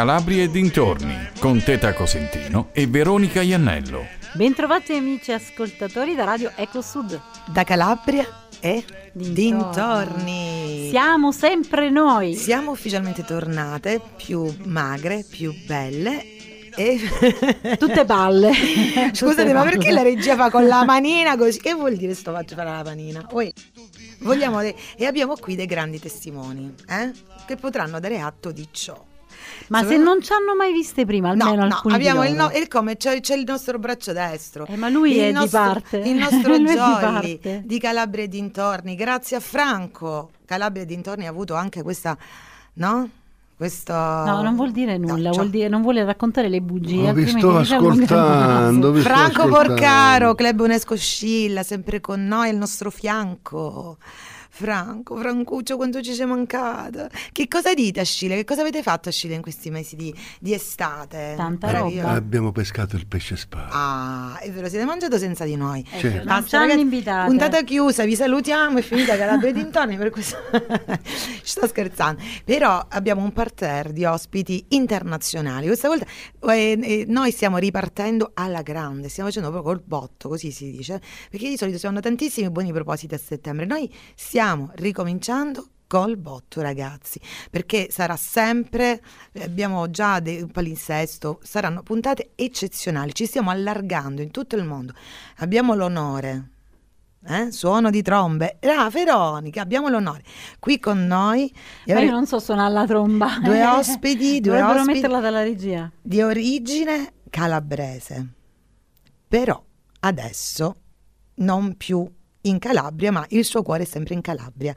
Calabria e dintorni con Teta Cosentino e Veronica Iannello. Bentrovati amici ascoltatori da Radio Eco Sud. Da Calabria e Dintorni. dintorni. Siamo sempre noi. Siamo ufficialmente tornate, più magre, più belle e... Tutte balle. Scusate, Tutte ma balle. perché la regia fa con la manina così? Che vuol dire sto faccio fare la manina? Poi vogliamo de- e abbiamo qui dei grandi testimoni, eh? Che potranno dare atto di ciò. Ma se Sapete- non ci hanno mai viste prima, No, almeno no, alcuni abbiamo di il, no- il come c'è, c'è il nostro braccio destro. Eh, ma lui il è di nostro- parte. Il nostro di Jolly parte. di Calabria e dintorni. Grazie a Franco. Calabria e dintorni ha avuto anche questa, no? Questo... No, non vuol dire No, nulla, cioè- vuol dire, non vuole raccontare le bugie. Vi altrimenti sto ascoltando, vi sto Franco ascoltando. Porcaro, Club UNESCO Scilla, sempre con noi al nostro fianco. Franco, Francuccio, quanto ci sei mancata. Che cosa dite a Scilla? Che cosa avete fatto a Scilla in questi mesi di, di estate? Tanta roba. Abbiamo pescato il pesce spada. Ah, è vero, siete mangiato senza di noi. Eh, Certo. Non ci hanno ragazzi, invitate. Puntata chiusa, vi salutiamo, è finita Calabria e dintorni per questo. Ci sto scherzando. Però abbiamo un parterre di ospiti internazionali. Questa volta eh, eh, noi stiamo ripartendo alla grande, stiamo facendo proprio col botto, così si dice, perché di solito si hanno tantissimi buoni propositi a settembre. Noi stiamo ricominciando col botto ragazzi perché sarà sempre eh, abbiamo già de- un palinsesto saranno puntate eccezionali ci stiamo allargando in tutto il mondo abbiamo l'onore eh? suono di trombe ah Veronica abbiamo l'onore qui con noi Ma io non so suonare la tromba. Due ospiti, due Dovrebbero ospiti. metterla dalla regia. di origine calabrese però adesso non più in Calabria ma il suo cuore è sempre in Calabria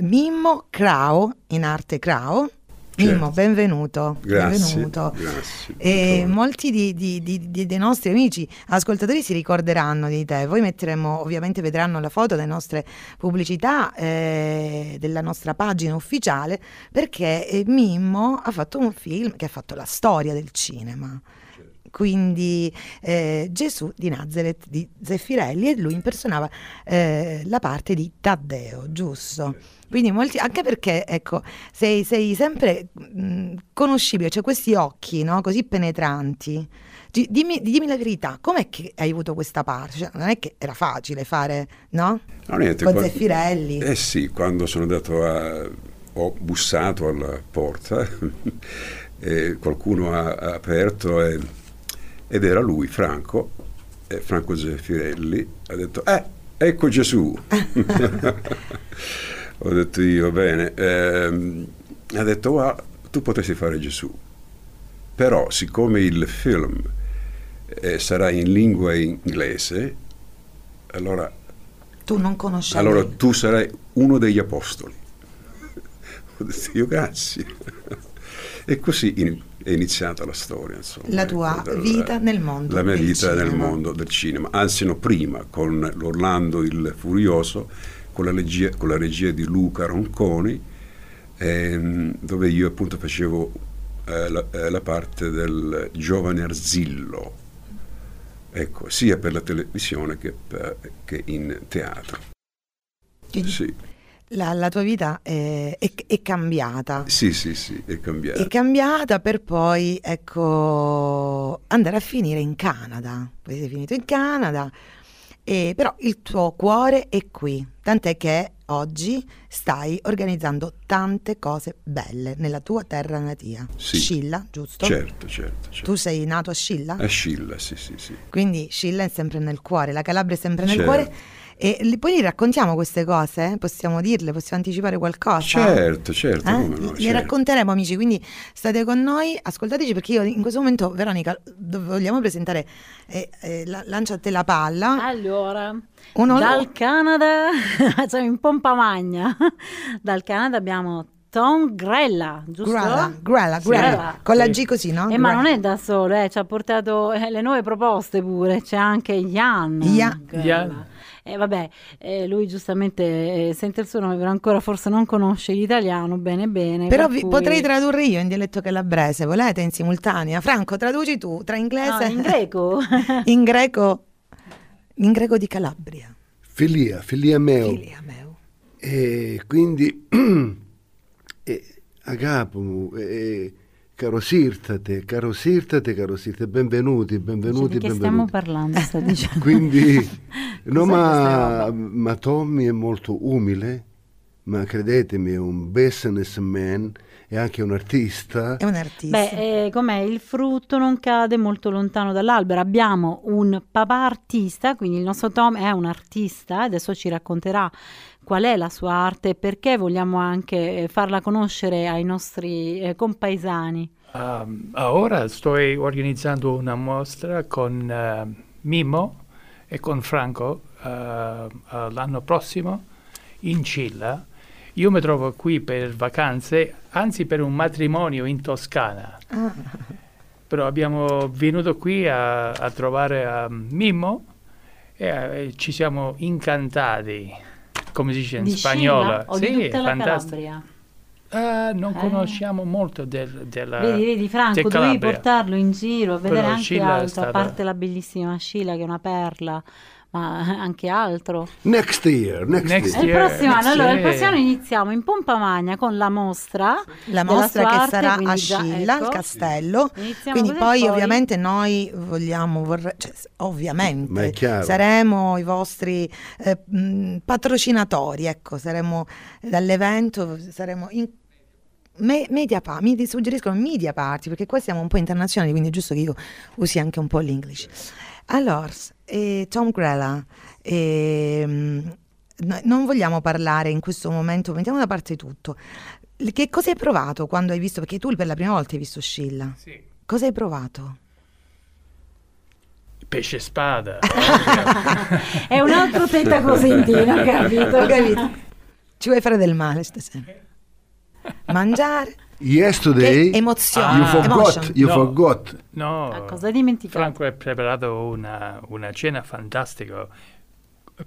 Mimmo Crao in arte Crao Mimmo Certo. benvenuto Grazie, benvenuto grazie. e molti di- di- di- dei nostri amici ascoltatori si ricorderanno di te. Voi metteremo, ovviamente vedranno la foto delle nostre pubblicità, eh, della nostra pagina ufficiale, perché eh, Mimmo ha fatto un film che ha fatto la storia del cinema. Quindi eh, Gesù di Nazareth di Zeffirelli e lui impersonava eh, la parte di Taddeo, giusto? Quindi molti, anche perché ecco, sei, sei sempre mh, conoscibile, cioè questi occhi no? così penetranti. Dimmi, dimmi la verità, com'è che hai avuto questa parte? Cioè, non è che era facile fare, no? No, niente, Con quando- Zeffirelli. Eh sì, quando sono andato a... ho bussato alla porta e qualcuno ha, ha aperto e- ed era lui, Franco, eh, Franco Zeffirelli, ha detto, eh, ecco Gesù. Ho detto io, bene, ehm, ha detto, guarda, tu potresti fare Gesù, però siccome il film eh, sarà in lingua inglese, allora Tu non conoscevi. allora tu sarai uno degli apostoli. Ho detto io grazie. E così in- è iniziata la storia. Insomma, La tua del- vita nel mondo La mia vita nel cinema. mondo del cinema. Anzi, no, prima con l'Orlando il Furioso, con la regia, con la regia di Luca Ronconi, ehm, dove io appunto facevo eh, la, eh, la parte del giovane Arzillo. Ecco, sia per la televisione che, per- che in teatro. Sì, la, la tua vita è, è- è cambiata. sì, sì, sì, è cambiato. È cambiata per poi, ecco, andare a finire in Canada. Poi sei finito in Canada, e, però il tuo cuore è qui. Tant'è che oggi stai organizzando tante cose belle nella tua terra natia. Sì. Scilla, giusto? Certo, certo, certo. Tu sei nato a Scilla? A Scilla, sì, sì, sì. Quindi Scilla è sempre nel cuore, la Calabria è sempre nel Certo. cuore. E li- poi li raccontiamo queste cose? Possiamo dirle? Possiamo anticipare qualcosa? Certo, certo, Eh? come no, Le certo. racconteremo amici, quindi state con noi, ascoltateci perché io in questo momento, Veronica, vogliamo presentare, eh, eh, la- lancia a te la palla. Allora, Uno- dal Canada, siamo in pompa magna. Dal Canada abbiamo Tom Grella, giusto? Grella, Grella, Grella, con la. G così, no? Eh, ma non è da solo, eh, ci ha portato eh, le nuove proposte pure, c'è anche Jan. Jan. E vabbè, eh, lui giustamente eh, sente il suo nome, però ancora forse non conosce l'italiano bene bene. Però per vi- cui- potrei tradurre io in dialetto calabrese, volete in simultanea? Franco, traduci tu tra No, inglese in greco. in greco, in greco di Calabria. Filia, filia meo. Filia meu. E quindi eh, agapmu, eh, Caro Sirtate, caro Sirtate, caro Sirtate, benvenuti, benvenuti, Dice, di che stiamo benvenuti. parlando? Sta dicendo. Quindi, no, ma, ma Tommy è molto umile, ma credetemi, è un businessman, è anche un artista. È un artista. Beh, eh, com'è? Il frutto non cade molto lontano dall'albero. Abbiamo un papà artista, quindi il nostro Tom è un artista, adesso ci racconterà qual è la sua arte e perché vogliamo anche eh, farla conoscere ai nostri eh, compaesani. Um, ora sto organizzando una mostra con eh, Mimo e con Franco eh, eh, l'anno prossimo in Cilla. Io mi trovo qui per vacanze, anzi per un matrimonio in Toscana. Ah, Però abbiamo venuto qui a, a trovare a Mimmo e eh, ci siamo incantati, come si dice in Di spagnolo. Scilla sì, di tutta la fantastico. Calabria? Ah, non Eh. conosciamo molto del, della... Vedi, vedi Franco, dovevi portarlo in giro a vedere Però anche a parte la bellissima Scilla che è una perla, ma anche altro. Next year, next, Next year. Il prossimo anno, allora, il prossimo anno iniziamo in pompa magna con la mostra. la mostra che arte, sarà a Scilla, ecco. al castello. Iniziamo Quindi così, poi, ovviamente noi vogliamo, vorre- cioè, ovviamente saremo i vostri eh, mh, patrocinatori, ecco, saremo dall'evento, saremo in me- media pa- mi suggeriscono media party perché qua siamo un po' internazionali, quindi è giusto che io usi anche un po' l'English. Allora, eh, Tom Grella, ehm, no- non vogliamo parlare in questo momento, mettiamo da parte tutto. Che cosa hai provato quando hai visto? Perché tu per la prima volta hai visto Scilla. Sì. Cosa hai provato? Pesce spada. È un altro tetta cosentino, capito? Ho capito. Ci vuoi fare del male stasera? Mangiare? Yesterday, Che emozione, you forgot, you No. forgot. No, Ah, cosa hai dimenticato? Franco ha preparato una, una cena fantastica.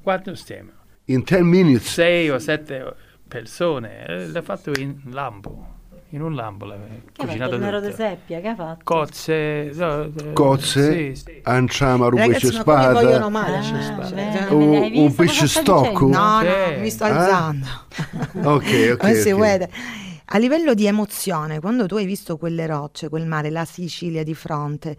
Quanto stiamo? In 10 minutes, Sei o sette persone. eh, L'ha fatto in lampo. In un lampo l'ha cucinato il nero de seppia, che ha fatto? Cozze. no, eh, cozze, Sì, sì. anciama, Ragazzi, pesce ma come vogliono spada, male? Ah, cioè, spada. un- un pesce stocco? No, no, Sì. mi sto Ah? alzando. Ok, ok, Come si ok. vede. A livello di emozione, quando tu hai visto quelle rocce, quel mare, la Sicilia di fronte,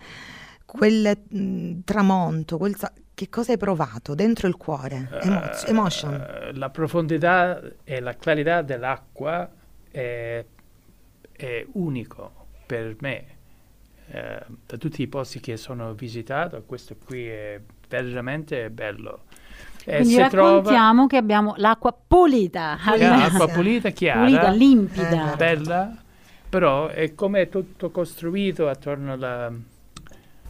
quel mh, tramonto, quel sa- che cosa hai provato dentro il cuore? Emozio- Eh, emotion. la profondità e la clarità dell'acqua è, è unico per me. Eh, da tutti i posti che sono visitato, questo qui è veramente bello. E Quindi si trova raccontiamo che abbiamo l'acqua pulita, è Pulita. chiara, pulita, limpida. Eh, bella, però è come tutto costruito attorno alla...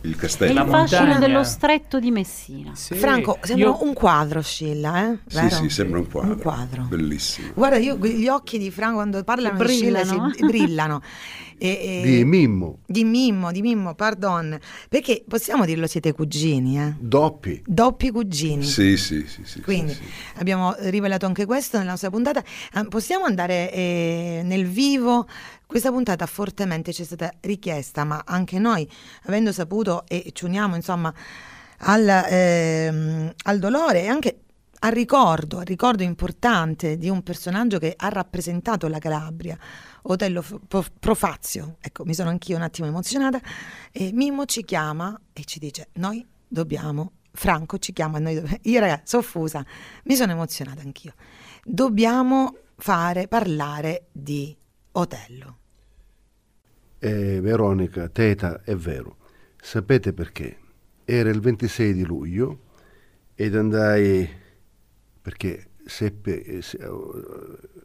Il È castello. La il fascino dello stretto di Messina. Sì, Franco, sembra io- un quadro, Scilla, eh? Sì, Vero? sì, sembra un quadro. Un quadro. Bellissimo. Guarda, io gli occhi di Franco quando Che di Scilla brillano. si- brillano. E- e- Di Mimmo, di Mimmo, di Mimmo, pardon. Perché possiamo dirlo, siete cugini, eh? doppi. Doppi cugini. Sì, sì, sì. sì, Quindi sì, sì. abbiamo rivelato anche questo nella nostra puntata. Ah, Possiamo andare eh, nel vivo? Questa puntata fortemente ci è stata richiesta, ma anche noi, avendo saputo e ci uniamo insomma al, ehm, al dolore e anche al ricordo, al ricordo importante di un personaggio che ha rappresentato la Calabria, Otello Profazio. Ecco, mi sono anch'io un attimo emozionata. E Mimmo ci chiama e ci dice: Noi dobbiamo. Franco ci chiama noi dobbiamo. Io, ragazzi, sono fusa, mi sono emozionata anch'io. Dobbiamo fare parlare di Otello. Eh, Veronica, Teta, è vero. Sapete perché? Era il 26 di luglio ed andai perché seppe eh, se- eh,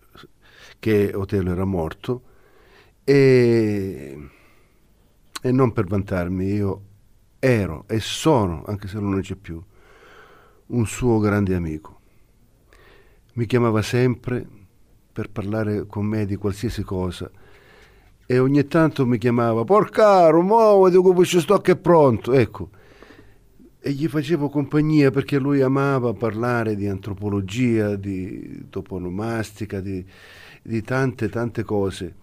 che Otello era morto e, e non per vantarmi, io ero e sono, anche se non c'è più, un suo grande amico. Mi chiamava sempre per parlare con me di qualsiasi cosa e ogni tanto mi chiamava porcaro, muoviti come ci sto che è pronto, ecco. E gli facevo compagnia perché lui amava parlare di antropologia, di toponomastica, di, di tante tante cose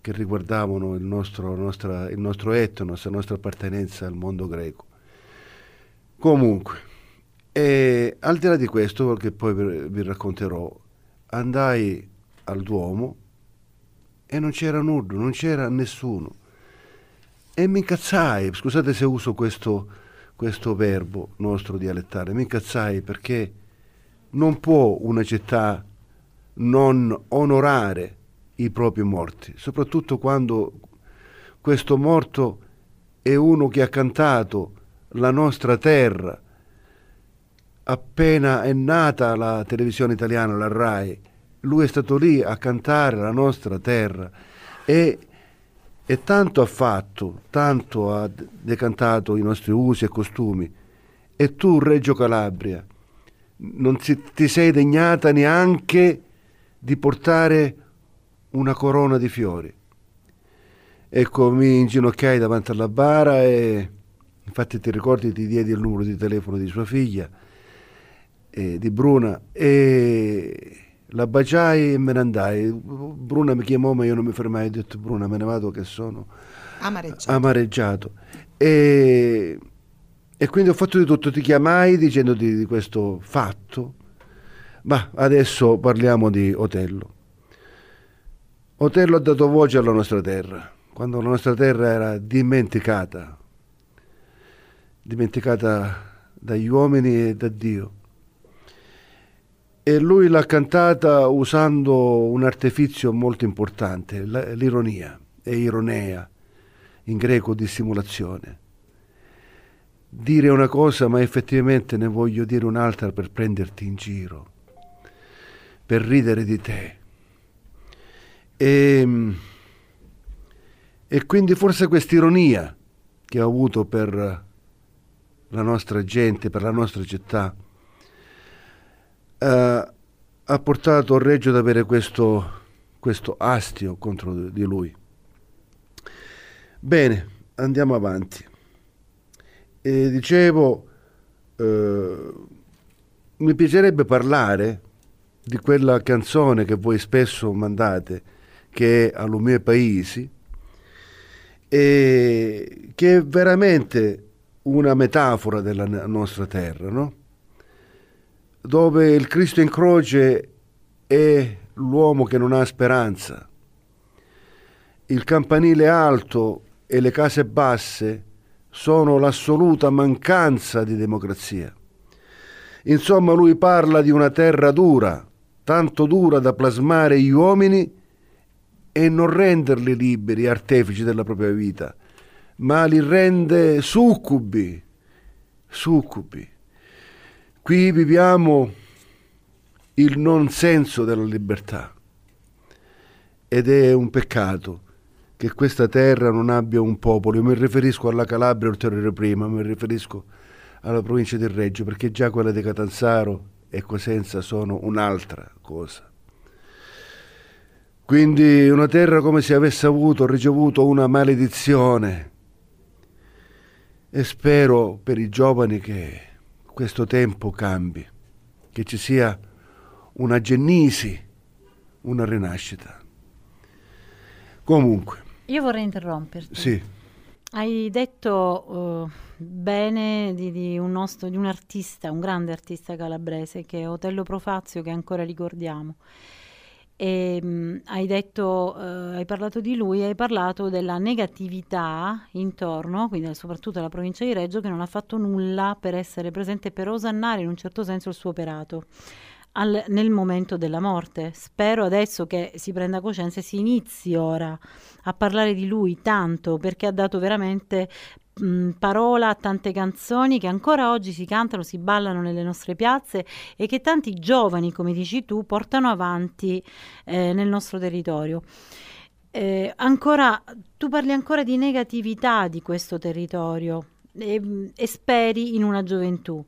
che riguardavano il nostro, nostra, il nostro etnos, la nostra appartenenza al mondo greco. Comunque, e al di là di questo, che poi vi racconterò, andai al Duomo e non c'era nulla, non c'era nessuno. e mi incazzai, scusate se uso questo, questo verbo nostro dialettale, mi incazzai perché non può una città non onorare i propri morti, soprattutto quando questo morto è uno che ha cantato la nostra terra. Appena è nata la televisione italiana, la RAI, lui è stato lì a cantare la nostra terra e, e tanto ha fatto, tanto ha decantato i nostri usi e costumi. E tu, Reggio Calabria, non si, ti sei degnata neanche di portare una corona di fiori. Ecco, mi inginocchiai davanti alla bara e infatti ti ricordi ti diedi il numero di telefono di sua figlia, eh, di Bruna, e la baciai e me ne andai. Bruna mi chiamò ma io non mi fermai, ho detto Bruna me ne vado che sono Amareggiato. amareggiato. E, e quindi ho fatto di tutto, ti chiamai dicendoti di questo fatto, ma adesso parliamo di Otello. Otello ha dato voce alla nostra terra, quando la nostra terra era dimenticata, dimenticata dagli uomini e da Dio. E lui l'ha cantata usando un artifizio molto importante, l'ironia, e ironea, in greco dissimulazione. Dire una cosa ma effettivamente ne voglio dire un'altra per prenderti in giro, per ridere di te. E, e quindi forse questa ironia che ho avuto per la nostra gente, per la nostra città, eh, ha portato Reggio ad avere questo, questo astio contro di lui. Bene, andiamo avanti. E dicevo, eh, mi piacerebbe parlare di quella canzone che voi spesso mandate, che è Allo mio paesi, e che è veramente una metafora della nostra terra, no? dove il Cristo in croce è l'uomo che non ha speranza, il campanile alto e le case basse sono l'assoluta mancanza di democrazia. Insomma, lui parla di una terra dura, tanto dura da plasmare gli uomini e non renderli liberi, artefici della propria vita, ma li rende succubi, succubi. Qui viviamo il non senso della libertà ed è un peccato che questa terra non abbia un popolo. Io mi riferisco alla Calabria ulteriore prima, mi riferisco alla provincia di Reggio, perché già quella di Catanzaro e Cosenza sono un'altra cosa. Quindi una terra come se avesse avuto, ricevuto una maledizione. E spero per i giovani che questo tempo cambi, che ci sia una gennisi, una rinascita. Comunque, Io vorrei interromperti. sì, Hai detto eh, bene di, di un nostro, di un artista, un grande artista calabrese che è Otello Profazio, che ancora ricordiamo. E, mh, hai detto, eh, hai parlato di lui, hai parlato della negatività intorno, quindi soprattutto alla provincia di Reggio, che non ha fatto nulla per essere presente, per osannare in un certo senso il suo operato al- nel momento della morte. Spero adesso che si prenda coscienza e si inizi ora a parlare di lui tanto, perché ha dato veramente mh, parola a tante canzoni che ancora oggi si cantano, si ballano nelle nostre piazze e che tanti giovani, come dici tu, portano avanti eh, nel nostro territorio. Eh, ancora, tu parli ancora di negatività di questo territorio e, e speri in una gioventù.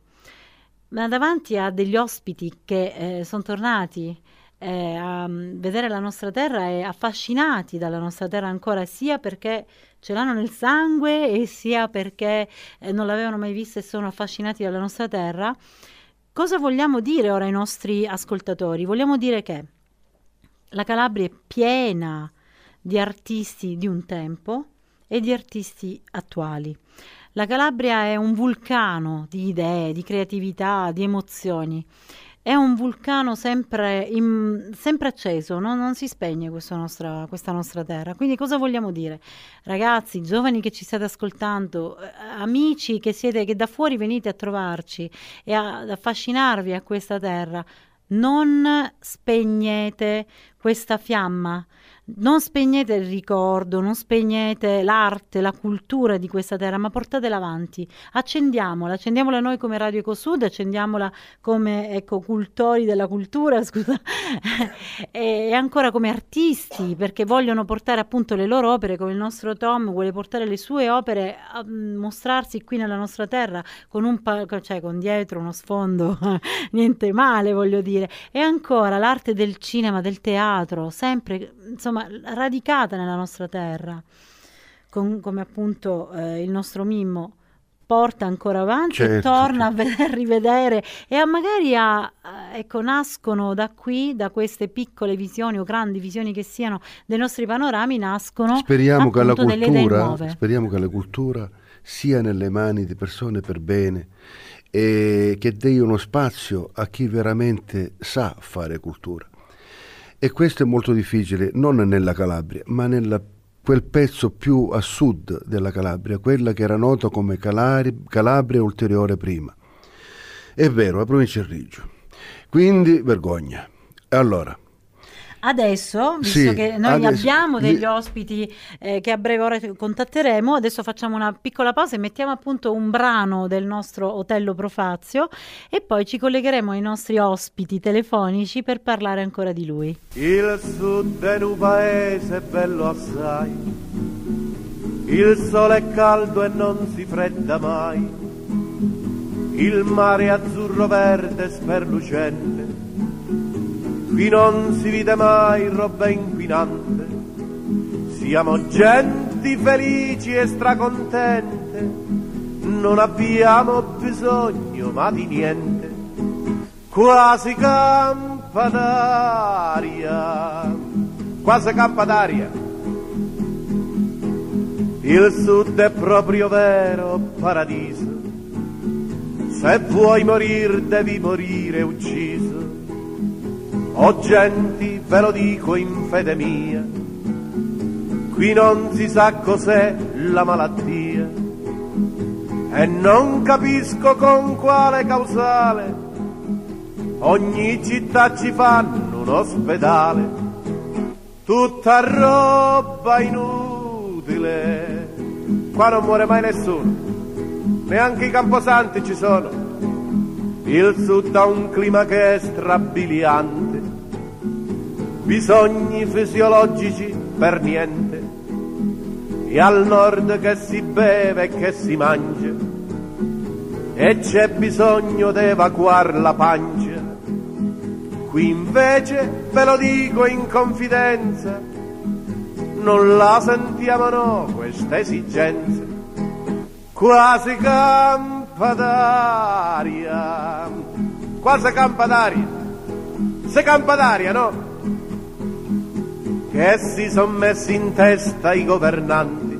Ma davanti a degli ospiti che sono tornati eh, a mm, vedere la nostra terra e affascinati dalla nostra terra ancora, sia perché ce l'hanno nel sangue e sia perché eh, non l'avevano mai vista e sono affascinati dalla nostra terra. Cosa vogliamo dire ora ai nostri ascoltatori? Vogliamo dire che la Calabria è piena di artisti di un tempo e di artisti attuali. La Calabria è un vulcano di idee, di creatività, di emozioni. È un vulcano sempre, in, sempre acceso, no? non si spegne nostra, questa nostra terra. Quindi cosa vogliamo dire? Ragazzi, giovani che ci state ascoltando, eh, amici che, siete, che da fuori venite a trovarci e a, ad affascinarvi a questa terra, non spegnete questa fiamma non spegnete il ricordo, non spegnete l'arte, la cultura di questa terra, ma portatela avanti. Accendiamola, accendiamola noi come Radio Ecosud, accendiamola come ecco, cultori della cultura, scusa, e ancora come artisti, perché vogliono portare appunto le loro opere, come il nostro Tom vuole portare le sue opere a mostrarsi qui nella nostra terra, con un pa- cioè con dietro uno sfondo, niente male voglio dire. E ancora l'arte del cinema, del teatro, sempre insomma insomma radicata nella nostra terra, con, come appunto eh, il nostro Mimmo porta ancora avanti certo, e torna certo. a vedere, rivedere e a magari a, ecco, nascono da qui, da queste piccole visioni o grandi visioni che siano dei nostri panorami, nascono speriamo che la cultura, speriamo che la cultura sia nelle mani di persone per bene e che dia uno spazio a chi veramente sa fare cultura. E questo è molto difficile, non nella Calabria, ma nella quel pezzo più a sud della Calabria, quella che era nota come Calari, Calabria ulteriore prima. È vero, la provincia di Riggio. Quindi vergogna. Allora, Adesso, visto sì, che noi adesso, abbiamo degli ospiti eh, che a breve ora contatteremo, adesso facciamo una piccola pausa e mettiamo appunto un brano del nostro Otello Profazio e poi ci collegheremo ai nostri ospiti telefonici per parlare ancora di lui. Il sud è un paese bello assai, il sole è caldo e non si fredda mai, il mare è azzurro verde sperlucente qui non si vede mai roba inquinante, siamo genti felici e stracontente, non abbiamo bisogno ma di niente, quasi campa d'aria, quasi campa d'aria. Il sud è proprio vero paradiso, se vuoi morir devi morire ucciso Oh genti, ve lo dico in fede mia, qui non si sa cos'è la malattia. E non capisco con quale causale ogni città ci fanno un ospedale, tutta roba inutile, qua non muore mai nessuno, neanche i camposanti ci sono, il sud ha un clima che è strabiliante bisogni fisiologici per niente, e al nord che si beve e che si mangia, e c'è bisogno di evacuare la pancia. Qui invece, ve lo dico in confidenza, non la sentiamo no questa esigenza, quasi campa d'aria, quasi campa d'aria, se campa d'aria no? Che si sono messi in testa i governanti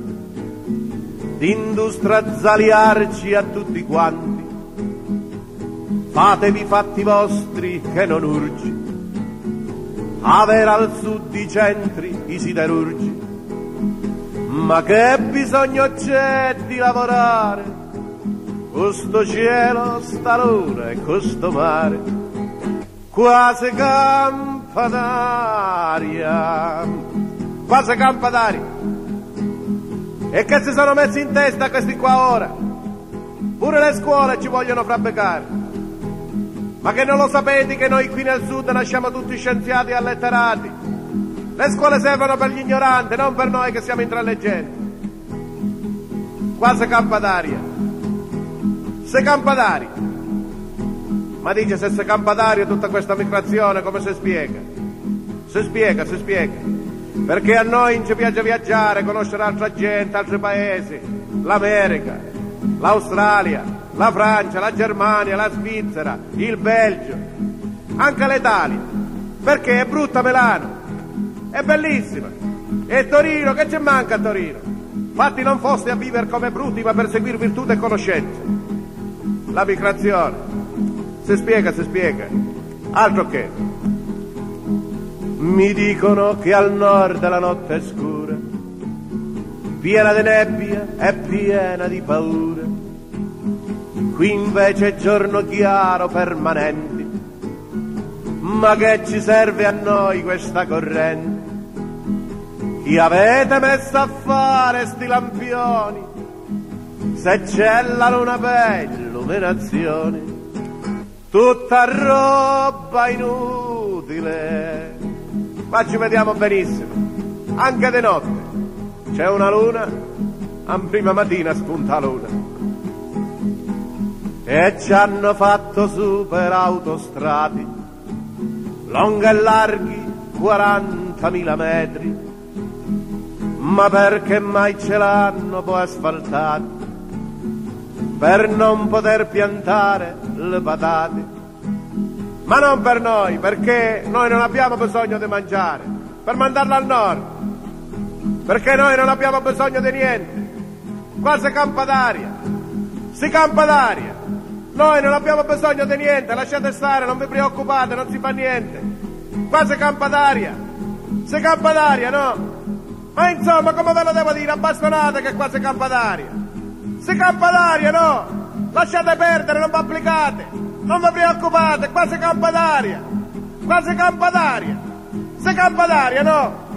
di industrializzarci a tutti quanti. Fatevi fatti vostri che non urgi, avere al sud i centri, i siderurgi. Ma che bisogno c'è di lavorare, questo cielo, sta luna e questo mare, quasi campa d'aria, quasi campa d'aria. E che si sono messi in testa questi qua ora? Pure le scuole ci vogliono frabbecare. Ma che non lo sapete che noi qui nel sud nasciamo tutti scienziati e alletterati? Le scuole servono per gli ignoranti, non per noi che siamo intralleggenti. Quasi campa d'aria. Se campa d'aria. Ma dice se si campa d'aria tutta questa migrazione come si spiega? Si spiega, si spiega. Perché a noi ci piace viaggiare, conoscere altra gente, altri paesi, l'America, l'Australia, la Francia, la Germania, la Svizzera, il Belgio, anche l'Italia. Perché è brutta Milano, è bellissima. E Torino, che ci manca a Torino? Infatti non foste a vivere come brutti, ma per seguire virtù e conoscenza. La migrazione si spiega, si spiega. Altro che. Mi dicono che al nord la notte è scura, piena di nebbia e piena di paura. Qui invece è giorno chiaro permanente. Ma che ci serve a noi questa corrente? Chi avete messo a fare sti lampioni? Se c'è la luna per illuminazione, tutta roba inutile. Ma ci vediamo benissimo, anche di notte. C'è una luna, a prima mattina spunta luna. E ci hanno fatto super autostradi, lunghi e larghi 40.000 metri, ma perché mai ce l'hanno poi asfaltati? Per non poter piantare le patate. Ma non per noi, perché noi non abbiamo bisogno di mangiare, per mandarla al nord, perché noi non abbiamo bisogno di niente. Qua si campa d'aria, si campa d'aria. Noi non abbiamo bisogno di niente, lasciate stare, non vi preoccupate, non si fa niente. Qua si campa d'aria, si campa d'aria, no? Ma insomma, come ve lo devo dire, abbastonate che qua si campa d'aria. Si campa d'aria, no? Lasciate perdere, non vi applicate. Non vi preoccupate, qua si campa d'aria. Qua si campa d'aria. Si campa d'aria, no?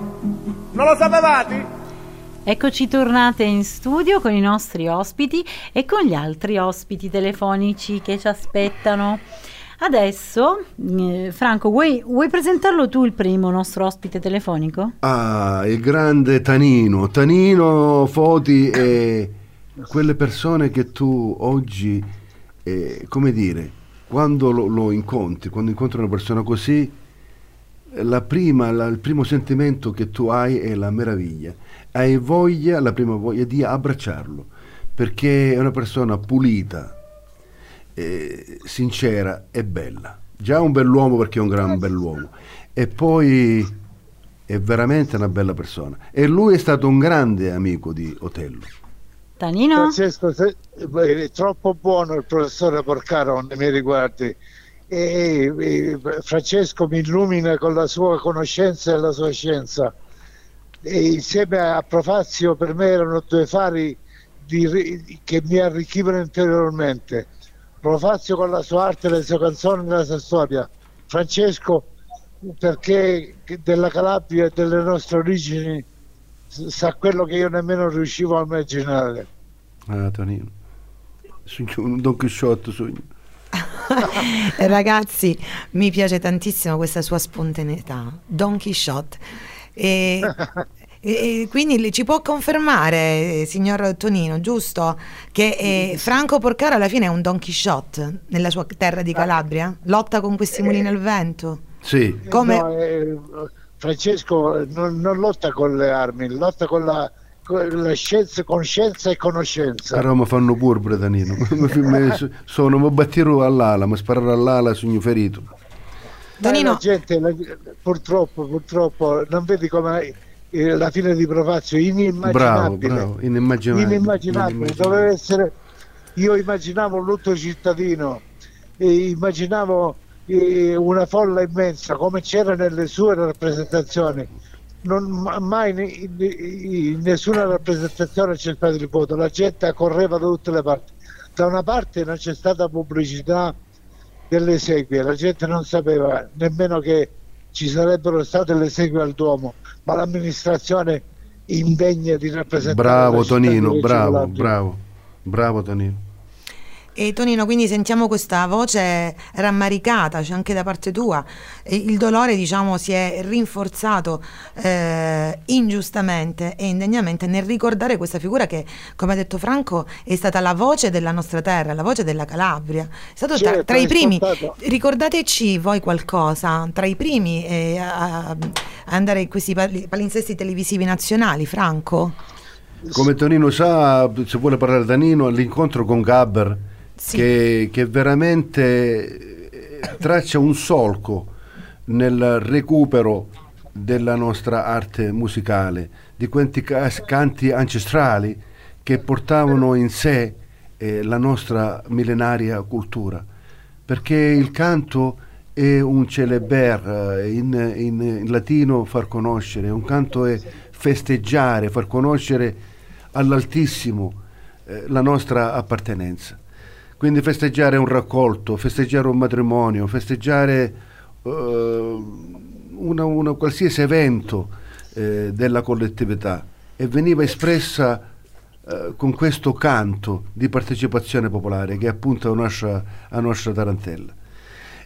Non lo sapevate? Eccoci tornate in studio con i nostri ospiti e con gli altri ospiti telefonici che ci aspettano. Adesso, eh, Franco, vuoi, vuoi presentarlo tu il primo nostro ospite telefonico? Ah, il grande Tanino. Tanino Foti e quelle persone che tu oggi, eh, come dire, quando lo, lo incontri, quando incontri una persona così, la prima, la- il primo sentimento che tu hai è la meraviglia. Hai voglia, la prima voglia di abbracciarlo, perché è una persona pulita, eh, sincera e bella. Già un bell'uomo perché è un gran bell'uomo. E poi è veramente una bella persona. E lui è stato un grande amico di Otello. Tanino? Francesco, se- beh, è troppo buono il professore Porcaro nei miei riguardi. E, e, Francesco mi illumina con la sua conoscenza e la sua scienza. E insieme a Profazio per me erano due fari di che mi arricchivano interiormente. Profazio con la sua arte, le sue canzoni la sua storia. Francesco perché della Calabria e delle nostre origini sa quello che io nemmeno riuscivo a immaginare. Ah, Tonino. Sogno- Un Don Chisciotto sogno. Eh, Ragazzi, mi piace tantissimo questa sua spontaneità, Don Quixote. E, e- quindi ci può confermare, eh, signor Tonino, giusto, che eh, Franco Porcaro alla fine è un Don Quixote nella sua terra di Calabria? Lotta con questi mulini al vento? Sì, Come- No, eh, Francesco non, non lotta con le armi, lotta con la, con la scienza, con scienza e conoscenza. a Roma fanno pure Tanino. Mi- sono, mi batterò all'ala, mi sparerò all'ala, sogno ferito. Dai, Tonino- la gente, la- purtroppo, purtroppo, non vedi come eh, la fine di Provazio, Bravo, inimmaginabile. bravo, inimmaginabile. inimmaginabile. inimmaginabile. Doveva essere. Io immaginavo un lutto cittadino, e immaginavo una folla immensa come c'era nelle sue rappresentazioni. Non, ma- mai in, nessuna rappresentazione c'è stato il voto, la gente correva da tutte le parti. Da una parte non c'è stata pubblicità delle esequie, la gente non sapeva nemmeno che ci sarebbero state le esequie al Duomo, ma l'amministrazione indegna di rappresentare Bravo Tonino, bravo, bravo, bravo Tonino. E Tonino, quindi sentiamo questa voce rammaricata, c'è anche da parte tua. Il dolore, diciamo, si è rinforzato eh, ingiustamente e indegnamente nel ricordare questa figura che, come ha detto Franco, è stata la voce della nostra terra, la voce della Calabria. È stato tra, Certo, tra i è primi. stato- Ricordateci voi qualcosa, tra i primi eh, a, a andare in questi pal- palinsesti televisivi nazionali, Franco? Come Tonino sa, se vuole parlare Tanino, all'incontro con Gabber, Sì. che, che veramente eh, traccia un solco nel recupero della nostra arte musicale, di questi ca- canti ancestrali che portavano in sé eh, la nostra millenaria cultura. Perché il canto è un celeber, eh, in, in, in latino far conoscere, un canto è festeggiare, far conoscere all'Altissimo eh, la nostra appartenenza. Quindi festeggiare un raccolto, festeggiare un matrimonio, festeggiare eh, una, una qualsiasi evento eh, della collettività e veniva espressa eh, con questo canto di partecipazione popolare che è appunto la nostra, la nostra tarantella.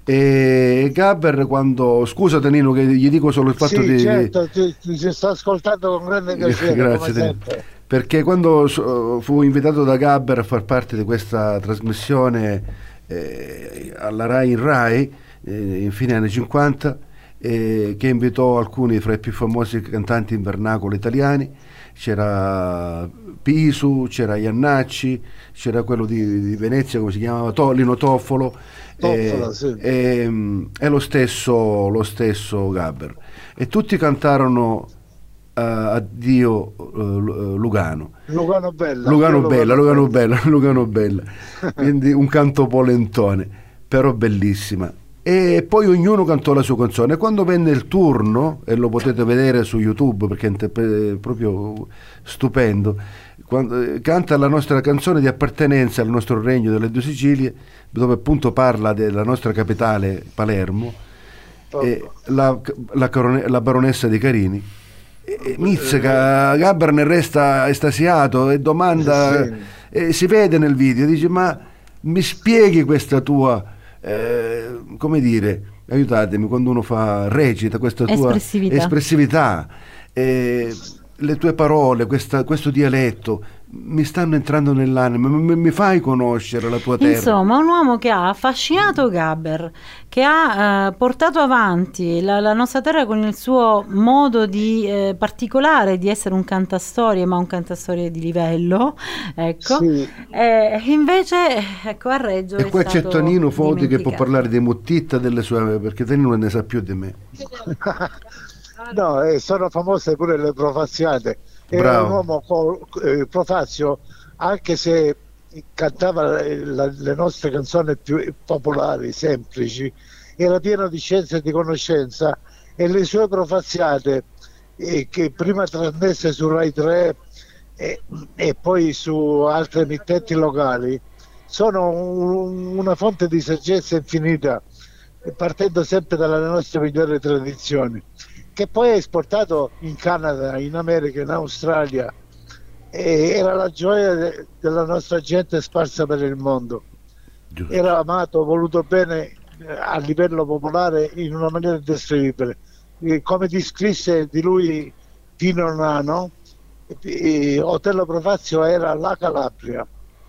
E Gabber quando scusa Danilo che gli dico solo il fatto sì, di certo, ti, ti sto ascoltando con grande piacere Grazie. Perché quando so- fu invitato da Gabber a far parte di questa trasmissione eh, alla RAI in RAI eh, in fine anni 50 eh, che invitò alcuni fra i più famosi cantanti in vernacolo italiani c'era Pisu, c'era Iannacci c'era quello di, di Venezia come si chiamava To- Lino Toffolo Toffolo, eh, sì. e, mm, e lo stesso, lo stesso Gabber e tutti cantarono addio eh, Lu- Lugano Lugano Bella Lugano Bella, Lugano Bella, Lugano Bella. Quindi un canto polentone, però bellissima. E poi ognuno cantò la sua canzone. Quando venne il turno, e lo potete vedere su YouTube perché è proprio stupendo, quando, eh, canta la nostra canzone di appartenenza al nostro regno delle due Sicilie, dove appunto parla della nostra capitale Palermo, e la, la la baronessa di Carini. E- e Mizzica, Gabber ne resta estasiato e domanda, Sì. e si vede nel video, dice ma mi spieghi questa tua, eh, come dire, aiutatemi, quando uno fa, recita questa tua Espressività. espressività, eh, le tue parole, questa- questo dialetto mi stanno entrando nell'anima, mi, mi fai conoscere la tua terra. Insomma, un uomo che ha affascinato Gabber, che ha eh, portato avanti la, la nostra terra con il suo modo di, eh, particolare di essere un cantastorie, ma un cantastorie di livello, ecco. Sì. E invece, ecco, a Reggio E è qua c'è stato Tonino Foti che può parlare di Muttitta delle sue perché Tonino ne sa più di me. No, e sono famose pure le Era un uomo co- eh, profazio, anche se cantava eh, la- le nostre canzoni più popolari, semplici, era pieno di scienza e di conoscenza. E le sue profaziate, eh, che prima trasmesse su Rai 3 e, e poi su altre emittenti locali, sono un- una fonte di saggezza infinita, partendo sempre dalle nostre migliori tradizioni che poi è esportato in Canada, in America, in Australia e era la gioia de- della nostra gente sparsa per il mondo. Giusto. Era amato, voluto bene eh, a livello popolare in una maniera indescrivibile. E come descrisse di lui Pino Nano, eh, Otello Profazio era la Calabria.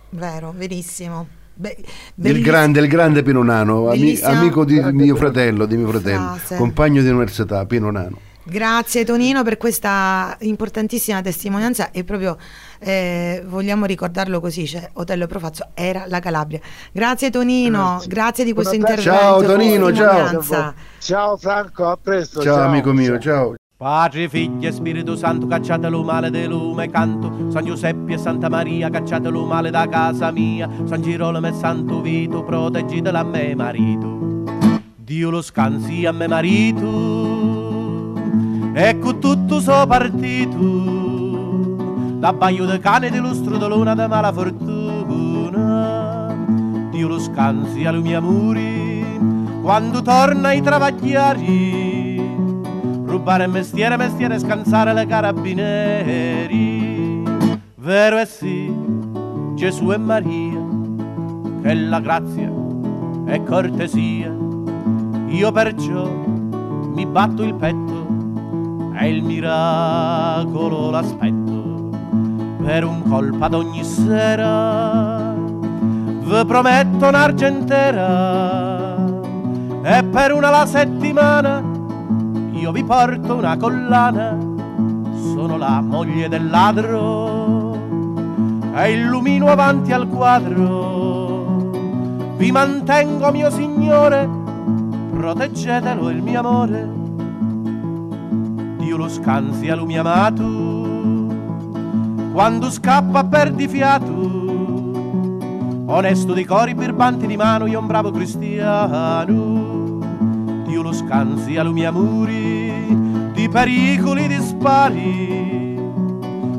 Vero, verissimo. Be- Del bellissimo. grande, il grande Pino Nano, ami- amico di Grande mio fratello, di mio fratello, Frase. compagno di università, Pino Nano. Grazie Tonino per questa importantissima testimonianza e proprio eh, vogliamo ricordarlo così, cioè Otello Profazzo era la Calabria. Grazie Tonino, Grazie. grazie di questo intervento. Ciao, Tonino, ciao. Ciao Franco, a presto. Ciao, amico mio, ciao. Padre, Figlio e Spirito Santo, cacciatelo male del lume canto. San Giuseppe e Santa Maria, cacciatelo male da casa mia. San Girolamo e Santo Vito, proteggitelo a me marito. Dio lo scansi a me marito. E con tutto so partito. L'abbaio de cane di lustro de luna de mala fortuna. Dio lo scansi a lui mio amore. Quando torna ai travagliari rubare mestiere, mestiere, scansare le carabinieri. Vero è sì, Gesù e Maria, che la grazia è cortesia. Io perciò mi batto il petto e il miracolo l'aspetto per un colpo ad ogni sera. Vi prometto un'argentera e per una la settimana io vi porto una collana, sono la moglie del ladro e illumino avanti al quadro. Vi mantengo, mio signore, proteggetelo il mio amore. Dio lo scansi a lui amato, quando scappa perdi fiato. Onesto di cori, birbanti di mano, io un bravo cristiano io lo scansi a mia muri di pericoli dispari.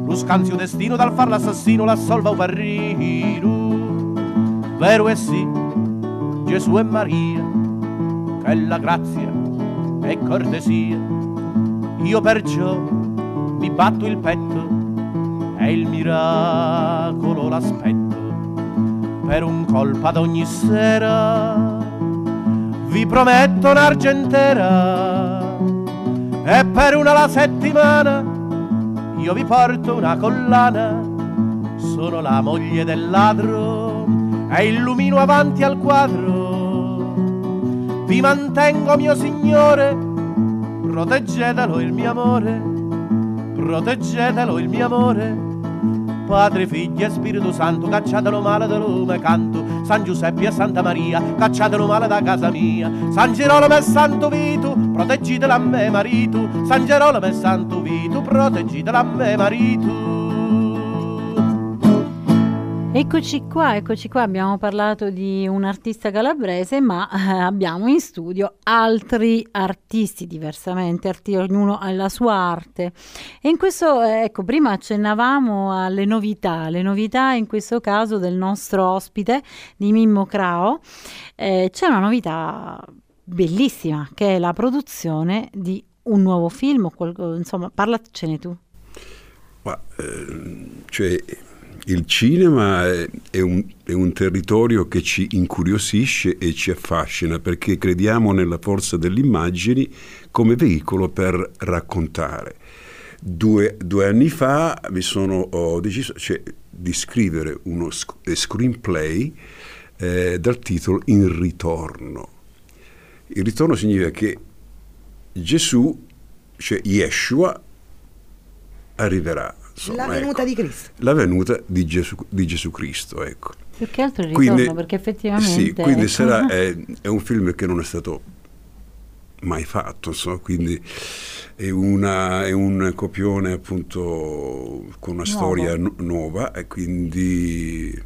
Lo scanzio destino dal far l'assassino l'assolva un parrino. Vero è sì, Gesù e Maria, che la grazia e cortesia. Io perciò mi batto il petto e il miracolo l'aspetto per un colpo ad ogni sera. Vi prometto un'argentera e per una la settimana io vi porto una collana. Sono la moglie del ladro e illumino avanti al quadro. Vi mantengo mio signore, proteggetelo il mio amore, proteggetelo il mio amore. Padre, Figlio e Spirito Santo, cacciatelo male da lume canto, San Giuseppe e Santa Maria, cacciatelo male da casa mia, San Gerolamo e Santo Vito, proteggitela a me marito, San Gerolamo e Santo Vito, proteggitela a me marito. Eccoci qua, eccoci qua, abbiamo parlato di un artista calabrese, ma eh, abbiamo in studio altri artisti diversamente, arti- ognuno ha la sua arte. E in questo, eh, ecco, prima accennavamo alle novità, le novità in questo caso del nostro ospite di Mimmo Crao. Eh, c'è una novità bellissima che è la produzione di un nuovo film, qual- insomma, parlacene tu. Ma, ehm, cioè, il cinema è, un, è, un, territorio che ci incuriosisce e ci affascina perché crediamo nella forza delle immagini come veicolo per raccontare. Due, due anni fa mi sono ho deciso cioè, di scrivere uno screenplay eh, dal titolo In ritorno. Il ritorno significa che Gesù, cioè Yeshua, arriverà Insomma, la venuta ecco, di Cristo. La venuta di Gesù, di Gesù Cristo, ecco. Più che altro il ritorno, quindi, perché effettivamente... Sì, quindi ecco. sarà, è, è, un film che non è stato mai fatto, insomma, quindi è, una, è un copione appunto con una Nuovo. storia nu- nuova e quindi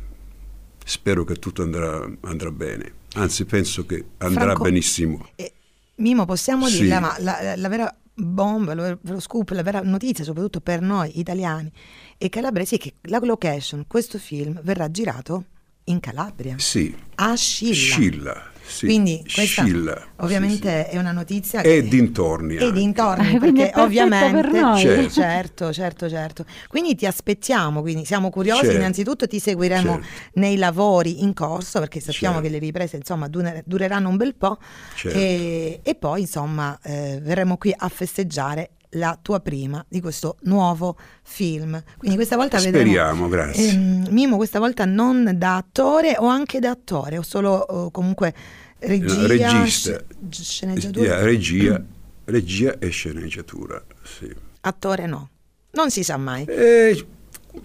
spero che tutto andrà, andrà bene. Anzi, penso che andrà Franco, benissimo. Eh, Mimo, possiamo Sì. dirla, ma la, la vera bomba, lo, lo scoop, la vera notizia, soprattutto per noi italiani e calabresi, è che la location, questo film, verrà girato in Calabria, Sì, a Scilla. Scilla. Sì, Quindi questa Scilla, ovviamente è una notizia sì, sì. E dintorni. E dintorni, Eh, quindi è perché ovviamente per noi. Certo. certo, certo, certo. Quindi ti aspettiamo, quindi siamo curiosi, Certo. innanzitutto ti seguiremo Certo. nei lavori in corso, perché sappiamo Certo. che le riprese insomma dure- dureranno un bel po' Certo. e, e poi insomma eh, verremo qui a festeggiare la tua prima di questo nuovo film. Quindi questa volta vedremo Speriamo, grazie. Ehm, Mimo questa volta non da attore o anche da attore o solo o comunque regia, No, regista. sc- sceneggiatura, Yeah, regia, regia e sceneggiatura, sì. attore no. Non si sa mai. E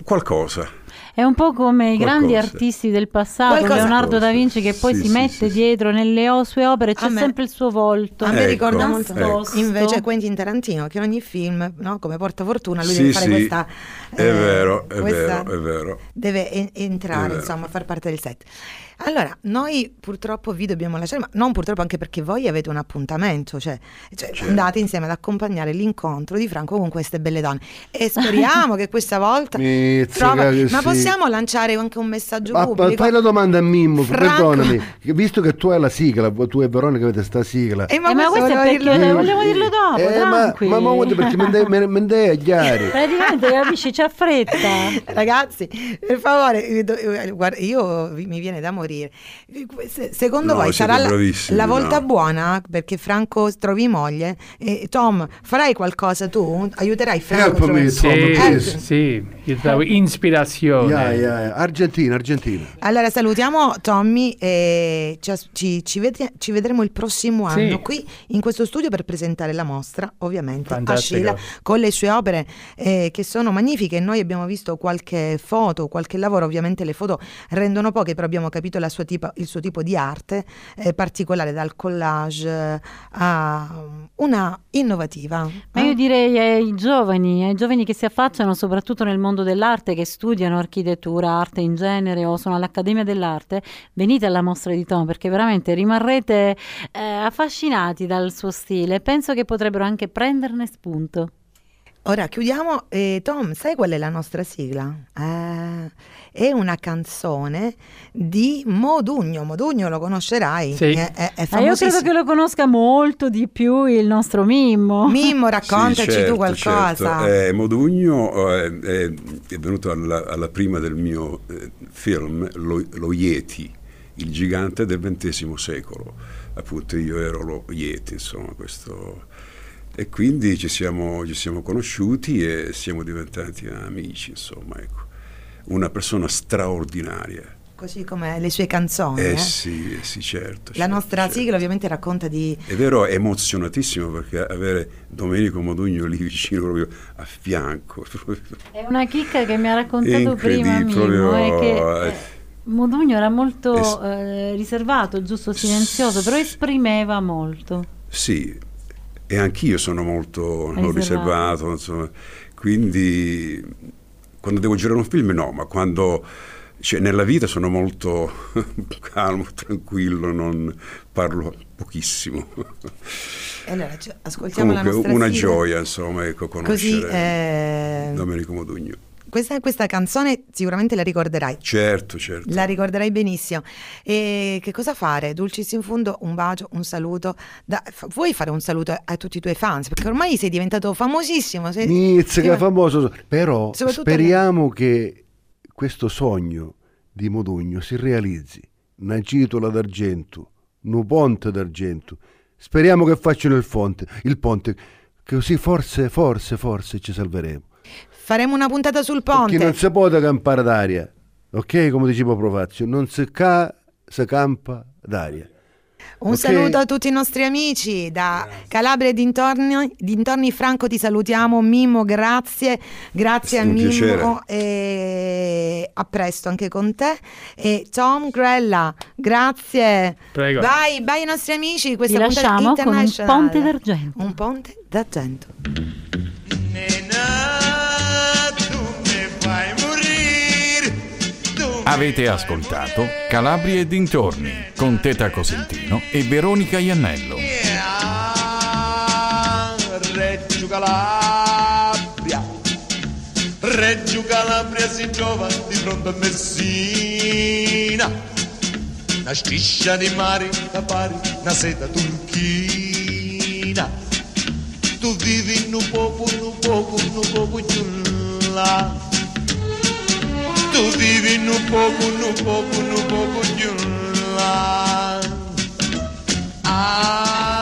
qualcosa. È un po' come i grandi Qualcosa. artisti del passato, Qualcosa. Leonardo da Vinci che poi Sì, si sì, mette sì, dietro nelle o- sue opere, c'è me- sempre il suo volto. A me Ecco, ricorda ecco. molto Nascosto. invece Quentin Tarantino che ogni film, no, come portafortuna, lui Sì, deve fare sì, questa è eh, vero, è questa- vero, è vero. deve en- entrare, vero. insomma, a far parte del set. Allora, noi purtroppo vi dobbiamo lasciare, ma non purtroppo anche perché voi avete un appuntamento, cioè, cioè Certo. andate insieme ad accompagnare l'incontro di Franco con queste belle donne e speriamo che questa volta Mizzica Prova- che ma. Possiamo lanciare anche un messaggio Ma pubblico? fai la domanda a Mimmo, Franco- perdonami, visto che tu hai la sigla, tu e Veronica avete sta sigla. Eh, Eh, ma questo è perché dirlo volevo dirlo dopo, Eh, ma, tranqui. ma, ma perché me ne- me, me ne dai a chiari. Praticamente capisci, c'ha fretta. Ragazzi, per favore, eh, eh, guarda, io mi viene da morire. Eh, se- Secondo No, voi sarà la, la volta no. buona perché Franco trovi moglie? E Tom, farai qualcosa tu? Aiuterai Franco? a Help me, Tom, Sì, sì, io davo ispirazione. Yeah, yeah. Argentina, Argentina. Allora salutiamo Tommy e ci, ci- ci vede- ci vedremo il prossimo Sì. anno qui in questo studio per presentare la mostra, ovviamente, Fantastico. a Scilla con le sue opere eh, che sono magnifiche. Noi abbiamo visto qualche foto, qualche lavoro, ovviamente le foto rendono poche, però abbiamo capito la sua tipo- il suo tipo di arte eh, particolare, dal collage eh, a una innovativa. Ma eh? io direi ai giovani, ai giovani che si affacciano soprattutto nel mondo dell'arte, che studiano architettura, arte in genere o sono all'Accademia dell'Arte, venite alla mostra di Tom perché veramente rimarrete eh, affascinati dal suo stile. Penso che potrebbero anche prenderne spunto. Ora chiudiamo. Eh, Tom, sai qual è la nostra sigla? Eh, è una canzone di Modugno. Modugno lo conoscerai? Sì. È, è, è Ah, io credo che lo conosca molto di più il nostro Mimmo. Mimmo, Sì, raccontaci certo, tu qualcosa. certo. Eh, Modugno eh, è, è venuto alla, alla prima del mio eh, film, lo, lo Yeti, il gigante del XX secolo. Appunto io ero lo Yeti, insomma, questo... E quindi ci siamo, ci siamo conosciuti e siamo diventati amici, insomma, ecco. Una persona straordinaria. Così come le sue canzoni. Eh eh. sì, eh sì, certo. La certo, nostra certo. sigla ovviamente racconta di... È vero, è emozionatissimo perché avere Domenico Modugno lì vicino proprio a fianco. È una chicca che mi ha raccontato prima Incredibile, Mimmo, proprio, è che eh, eh, Modugno era molto Es- eh, riservato, giusto, silenzioso, però esprimeva molto. Sì, e anch'io sono molto Riservato. riservato, insomma. quindi quando devo girare un film no, ma quando cioè, nella vita sono molto calmo, tranquillo, non parlo pochissimo. Allora, ascoltiamo Comunque una sigla. gioia, insomma, ecco, Così, conoscere eh, Domenico Modugno. Questa, questa canzone sicuramente la ricorderai. Certo, certo. La ricorderai benissimo. E che cosa fare? Dulcis in fondo, un bacio, un saluto. Da- fa- vuoi fare un saluto a, a tutti i tuoi fans? Perché ormai sei diventato famosissimo. Sei, Mizzica, sei- famoso. Però speriamo che questo sogno di Modugno si realizzi. Una citola d'argento, un ponte d'argento. Speriamo che facciano il ponte, il ponte, così forse, forse, forse ci salveremo. Faremo una puntata sul ponte. Perché non si può campare d'aria, ok? Come diceva Profazio, non si, ca- si campa d'aria. Un Ok? saluto a tutti i nostri amici da Calabria e dintorni, dintorni. Franco ti salutiamo, Mimmo grazie, grazie a Mimmo e a presto anche con te e Tom Grella, grazie. Prego. Vai, vai ai nostri amici, Vi questa puntata lasciamo con un internazionale. ponte d'argento. Un ponte d'argento. Avete ascoltato Calabria e dintorni con Teta Cosentino e Veronica Iannello. Reggio Calabria, Reggio Calabria si trova di fronte a Messina, una striscia di mare da pari, una seta turchina. Tu vivi in un poco, in un poco, in un poco giù là. Tu vivi in un poco, in un poco, in un poco giù là. Ah,